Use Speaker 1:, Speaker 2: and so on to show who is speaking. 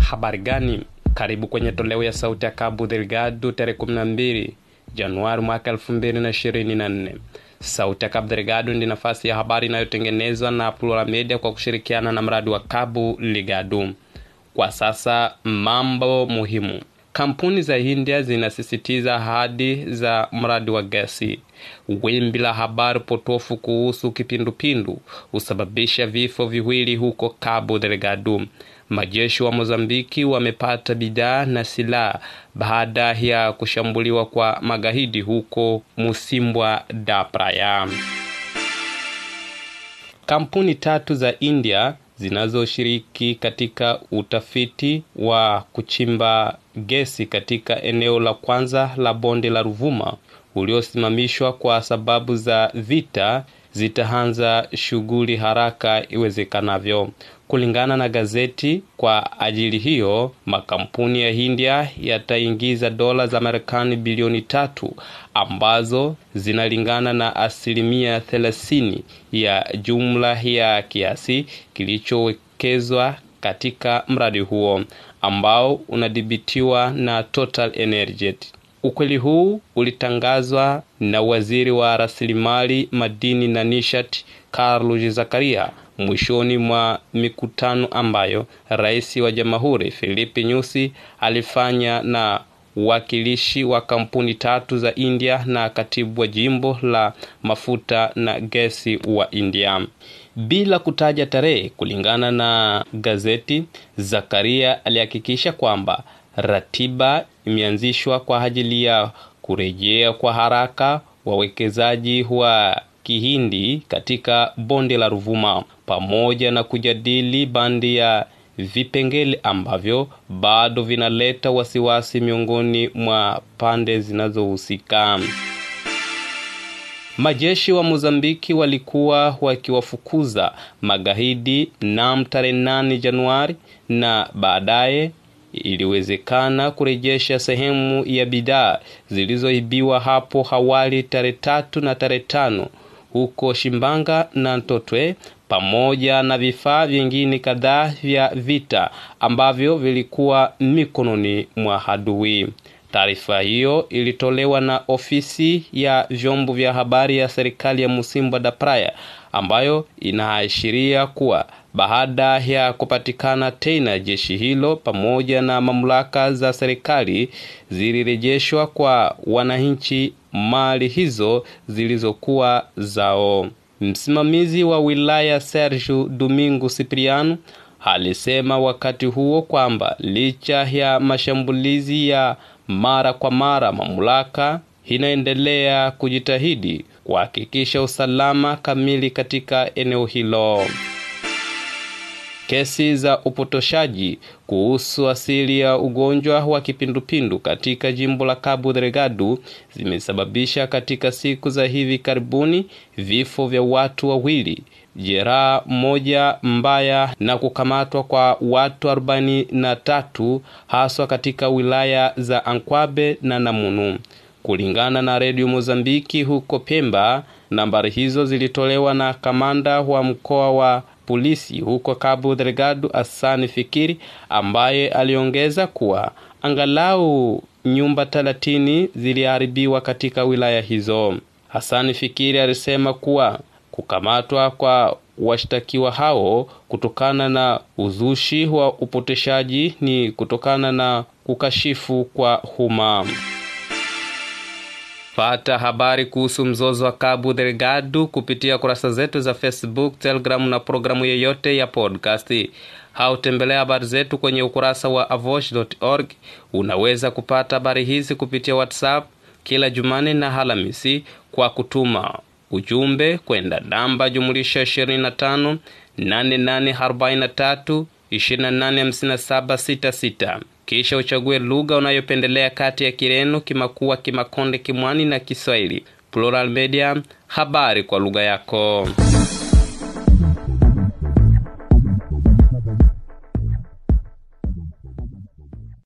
Speaker 1: habari gani? Karibu kwenye toleo ya sauti ya cabo delgado tarehe 12 januari mwaka 2024 sauti ya cabo delgado ndi nafasi ya habari inayotengenezwa na plural media kwa kushirikiana na mradi wa cabo ligado kwa sasa mambo muhimu kampuni za india zinasisitiza ahadi za mradi wa gesi. Wimbi la habari potofu kuhusu kipindupindu husababisha vifo viwili huko cabo delgado. Majeshi wa mozambiki wamepata bidhaa na silaha baada ya kushambuliwa kwa magaidi huko musimbwa da praia. Kampuni tatu za india zinazoshiriki katika utafiti wa kuchimba gesi katika eneo la kwanza la bonde la Ruvuma uliosimamishwa kwa sababu za vita zitaanza shughuli haraka iwezekanavyo. Kulingana na gazeti, kwa ajili hiyo makampuni ya India yataingiza dola za Marekani bilioni tatu ambazo zinalingana na asilimia thelathini ya jumla ya kiasi kilichowekezwa katika mradi huo ambao unadhibitiwa na Total Energy. Ukweli huu ulitangazwa na waziri wa rasilimali madini na nishati Carlos Zakaria mwishoni mwa mikutano ambayo rais wa jamhuri Filipi Nyusi alifanya na uwakilishi wa kampuni tatu za India na katibu wa jimbo la mafuta na gesi wa India. Bila kutaja tarehe, kulingana na gazeti, Zakaria alihakikisha kwamba ratiba imeanzishwa kwa ajili ya kurejea kwa haraka wawekezaji wa Kihindi katika bonde la Ruvuma pamoja na kujadili bandi ya vipengele ambavyo bado vinaleta wasiwasi miongoni mwa pande zinazohusika. Majeshi wa Mozambiki walikuwa wakiwafukuza magaidi nam tarehe 8 Januari na baadaye iliwezekana kurejesha sehemu ya bidhaa zilizoibiwa hapo awali tarehe tatu na tarehe tano huko Shimbanga na Ntotwe pamoja na vifaa vingine kadhaa vya vita ambavyo vilikuwa mikononi mwa adui. Taarifa hiyo ilitolewa na ofisi ya vyombo vya habari ya serikali ya Musimba da Praia ambayo inaashiria kuwa baada ya kupatikana tena jeshi hilo pamoja na mamlaka za serikali zilirejeshwa kwa wananchi mali hizo zilizokuwa zao. Msimamizi wa wilaya Sergio Domingo Cipriano alisema wakati huo kwamba licha ya mashambulizi ya mara kwa mara, mamlaka inaendelea kujitahidi kuhakikisha usalama kamili katika eneo hilo. Kesi za upotoshaji kuhusu asili ya ugonjwa wa kipindupindu katika jimbo la Cabo Delgado zimesababisha katika siku za hivi karibuni vifo vya watu wawili, jeraha moja mbaya na kukamatwa kwa watu arobaini na tatu haswa katika wilaya za Ankwabe na Namunu. Kulingana na redio Mozambiki huko Pemba, nambari hizo zilitolewa na kamanda wa mkoa wa polisi huko Cabo Delgado Asani Fikiri, ambaye aliongeza kuwa angalau nyumba thelathini ziliharibiwa katika wilaya hizo. Hasani Fikiri alisema kuwa kukamatwa kwa washtakiwa hao kutokana na uzushi wa upoteshaji ni kutokana na kukashifu kwa umma. Pata habari kuhusu mzozo wa Cabo Delgado kupitia kurasa zetu za Facebook, Telegram na programu yeyote ya podcast. Au tembelea habari zetu kwenye ukurasa wa avosh.org. Unaweza kupata habari hizi kupitia WhatsApp kila Jumane na Halamisi kwa kutuma ujumbe kwenda namba jumulisha 25 8843 285766 kisha uchague lugha unayopendelea kati ya Kireno, Kimakua, Kimakonde, Kimwani na Kiswahili. Plural Media, habari kwa lugha yako.